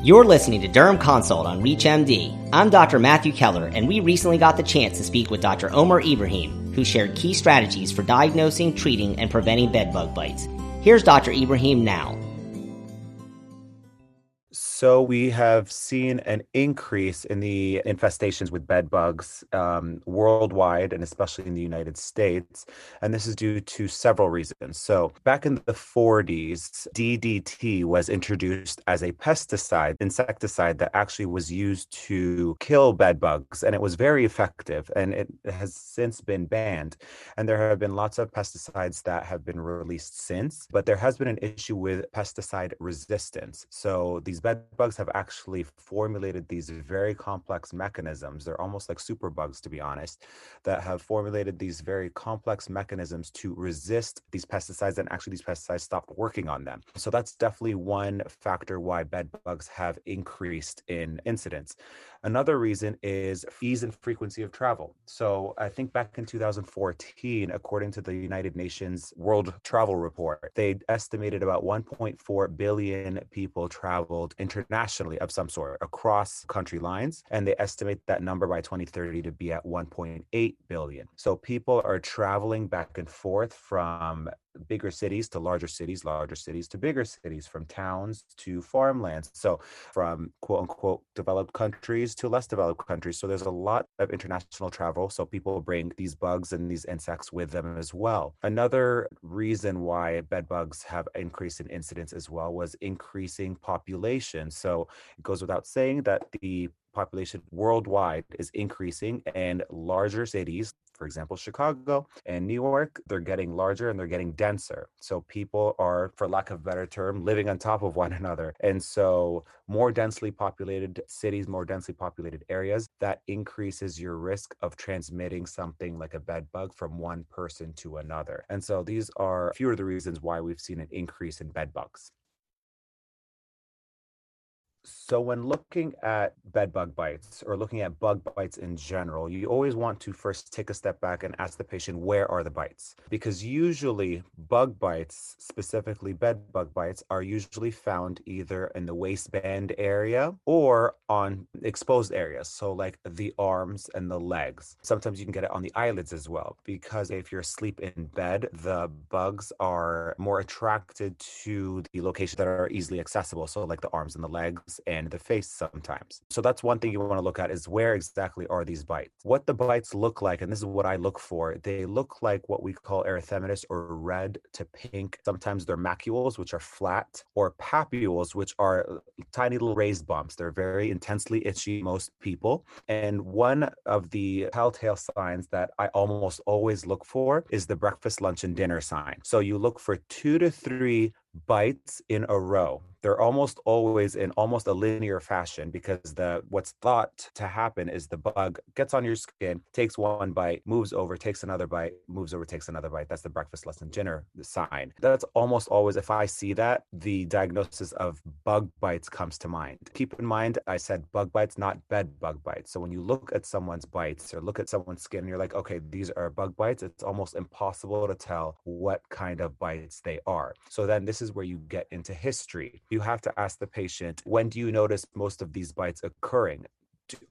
You're listening to DermConsult on ReachMD. I'm Dr. Matthew Keller, and we recently got the chance to speak with Dr. Omer Ibrahim, who shared key strategies for diagnosing, treating, and preventing bedbug bites. Here's Dr. Ibrahim now. So we have seen an increase in the infestations with bed bugs um, worldwide and especially in the United States. And this is due to several reasons. So back in the 40s, DDT was introduced as a pesticide, insecticide that actually was used to kill bed bugs. And it was very effective and it has since been banned. And there have been lots of pesticides that have been released since, but there has been an issue with pesticide resistance. So these bed bugs have actually formulated these very complex mechanisms. They're almost like superbugs, to be honest, that have formulated these very complex mechanisms to resist these pesticides. And actually, these pesticides stopped working on them. So that's definitely one factor why bed bugs have increased in incidence. Another reason is ease and frequency of travel. So I think back in 2014, according to the United Nations World Travel Report, they estimated about 1.4 billion people traveled internationally of some sort across country lines. And they estimate that number by 2030 to be at 1.8 billion. So people are traveling back and forth from bigger cities to larger cities, larger cities to bigger cities, from towns to farmlands. So, from quote unquote developed countries to less developed countries. So, there's a lot of international travel. So, people bring these bugs and these insects with them as well. Another reason why bed bugs have increased in incidence as well was increasing population. So, it goes without saying that the population worldwide is increasing and larger cities for example chicago and new york they're getting larger and they're getting denser. So people are for lack of a better term living on top of one another. And so more densely populated cities more densely populated areas that increases your risk of transmitting something like a bed bug from one person to another. And so these are a few of the reasons why we've seen an increase in bed bugs so, when looking at bed bug bites or looking at bug bites in general, you always want to first take a step back and ask the patient, where are the bites? Because usually, bug bites, specifically bed bug bites, are usually found either in the waistband area or on exposed areas. So, like the arms and the legs. Sometimes you can get it on the eyelids as well, because if you're asleep in bed, the bugs are more attracted to the locations that are easily accessible. So, like the arms and the legs and the face sometimes. So that's one thing you want to look at is where exactly are these bites? What the bites look like, and this is what I look for, they look like what we call erythematous or red to pink. Sometimes they're macules, which are flat, or papules, which are uh, tiny little raised bumps. They're very intensely itchy, most people. And one of the telltale signs that I almost always look for is the breakfast, lunch, and dinner sign. So you look for two to three bites in a row. They're almost always in almost a linear fashion because the what's thought to happen is the bug gets on your skin takes one bite moves over takes another bite moves over takes another bite. That's the breakfast and dinner sign. That's almost always if i see that the diagnosis of bug bites comes to mind. Keep in mind i said bug bites not bed bug bites. So when you look at someone's bites or look at someone's skin you're like okay these are bug bites it's almost impossible to tell what kind of bites they are. So then this is where you get into history you have to ask the patient, when do you notice most of these bites occurring?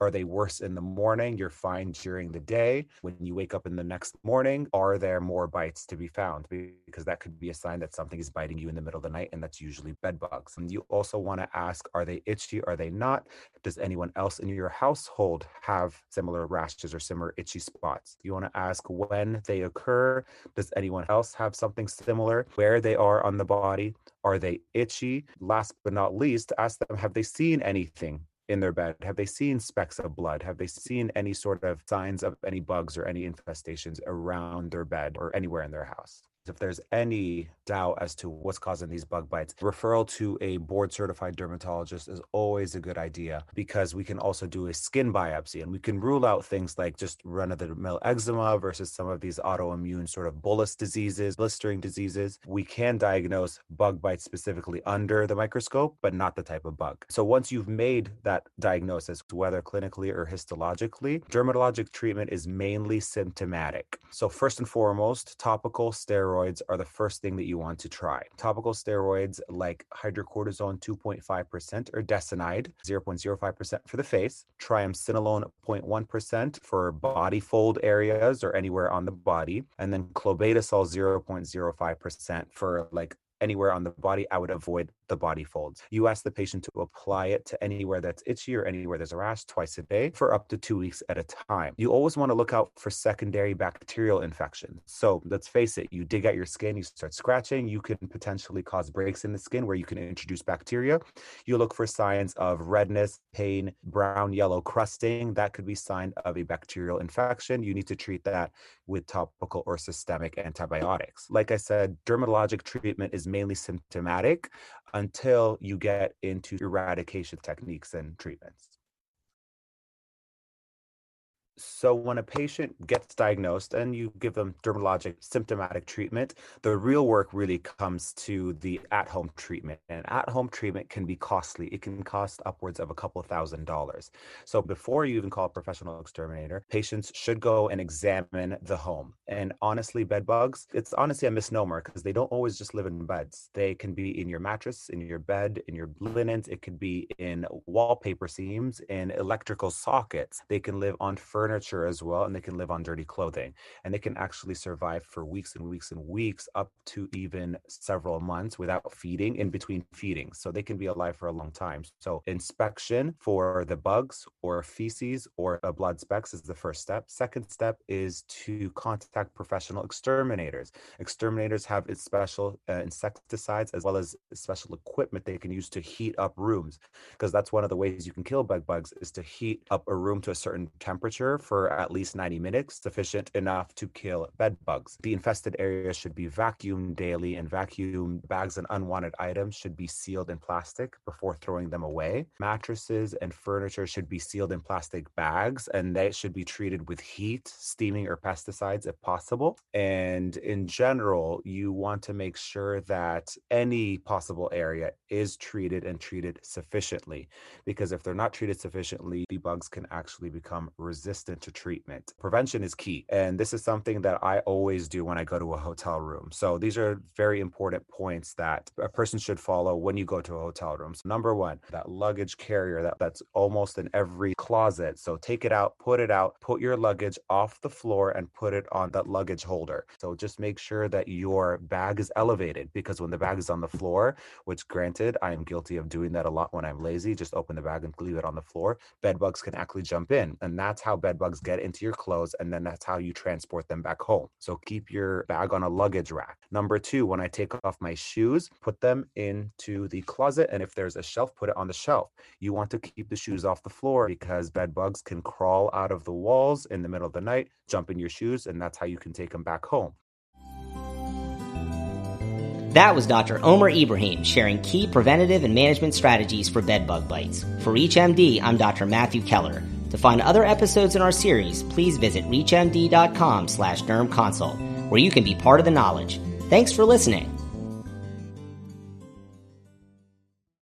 Are they worse in the morning you're fine during the day. When you wake up in the next morning are there more bites to be found? Because that could be a sign that something is biting you in the middle of the night and that's usually bed bugs. And you also want to ask are they itchy are they not? Does anyone else in your household have similar rashes or similar itchy spots? You want to ask when they occur. Does anyone else have something similar? Where they are on the body? Are they itchy? Last but not least ask them have they seen anything in their bed? Have they seen specks of blood? Have they seen any sort of signs of any bugs or any infestations around their bed or anywhere in their house? If there's any doubt as to what's causing these bug bites, referral to a board certified dermatologist is always a good idea because we can also do a skin biopsy and we can rule out things like just run of the mill eczema versus some of these autoimmune sort of bullous diseases, blistering diseases. We can diagnose bug bites specifically under the microscope, but not the type of bug. So once you've made that diagnosis, whether clinically or histologically, dermatologic treatment is mainly symptomatic. So first and foremost, topical steroid steroids are the first thing that you want to try. Topical steroids like hydrocortisone 2.5% or Desonide 0.05% for the face, triamcinolone 0.1% for body fold areas or anywhere on the body, and then clobetasol 0.05% for like anywhere on the body, I would avoid the body folds. You ask the patient to apply it to anywhere that's itchy or anywhere there's a rash twice a day for up to two weeks at a time. You always want to look out for secondary bacterial infections. So let's face it, you dig at your skin, you start scratching, you can potentially cause breaks in the skin where you can introduce bacteria. You look for signs of redness, pain, brown, yellow crusting. That could be sign of a bacterial infection. You need to treat that with topical or systemic antibiotics. Like I said, dermatologic treatment is mainly symptomatic until you get into eradication techniques and treatments. So, when a patient gets diagnosed and you give them dermatologic symptomatic treatment, the real work really comes to the at home treatment. And at home treatment can be costly. It can cost upwards of a couple thousand dollars. So, before you even call a professional exterminator, patients should go and examine the home. And honestly, bed bugs, it's honestly a misnomer because they don't always just live in beds. They can be in your mattress, in your bed, in your linens. It could be in wallpaper seams, in electrical sockets. They can live on furniture furniture as well, and they can live on dirty clothing. And they can actually survive for weeks and weeks and weeks, up to even several months without feeding in between feedings. So they can be alive for a long time. So inspection for the bugs or feces or blood specks is the first step. Second step is to contact professional exterminators. Exterminators have special uh, insecticides as well as special equipment they can use to heat up rooms because that's one of the ways you can kill bed bugs is to heat up a room to a certain temperature for at least 90 minutes, sufficient enough to kill bed bugs. The infested area should be vacuumed daily, and vacuum bags and unwanted items should be sealed in plastic before throwing them away. Mattresses and furniture should be sealed in plastic bags, and they should be treated with heat, steaming, or pesticides if possible. And in general, you want to make sure that any possible area is treated and treated sufficiently, because if they're not treated sufficiently, the bugs can actually become resistant resistant to treatment. Prevention is key. And this is something that I always do when I go to a hotel room. So these are very important points that a person should follow when you go to a hotel room. So number one, that luggage carrier that, that's almost in every closet. So take it out, put it out, put your luggage off the floor and put it on that luggage holder. So just make sure that your bag is elevated because when the bag is on the floor, which granted, I am guilty of doing that a lot when I'm lazy, just open the bag and leave it on the floor. Bed bugs can actually jump in. And that's how bed bugs get into your clothes, and then that's how you transport them back home. So keep your bag on a luggage rack. Number two, when I take off my shoes, put them into the closet, and if there's a shelf, put it on the shelf. You want to keep the shoes off the floor because bed bugs can crawl out of the walls in the middle of the night, jump in your shoes, and that's how you can take them back home. That was Dr. Omer Ibrahim sharing key preventative and management strategies for bed bug bites. For ReachMD, I'm Dr. Matthew Keller. To find other episodes in our series, please visit reachmd.com slash dermconsult, where you can be part of the knowledge. Thanks for listening.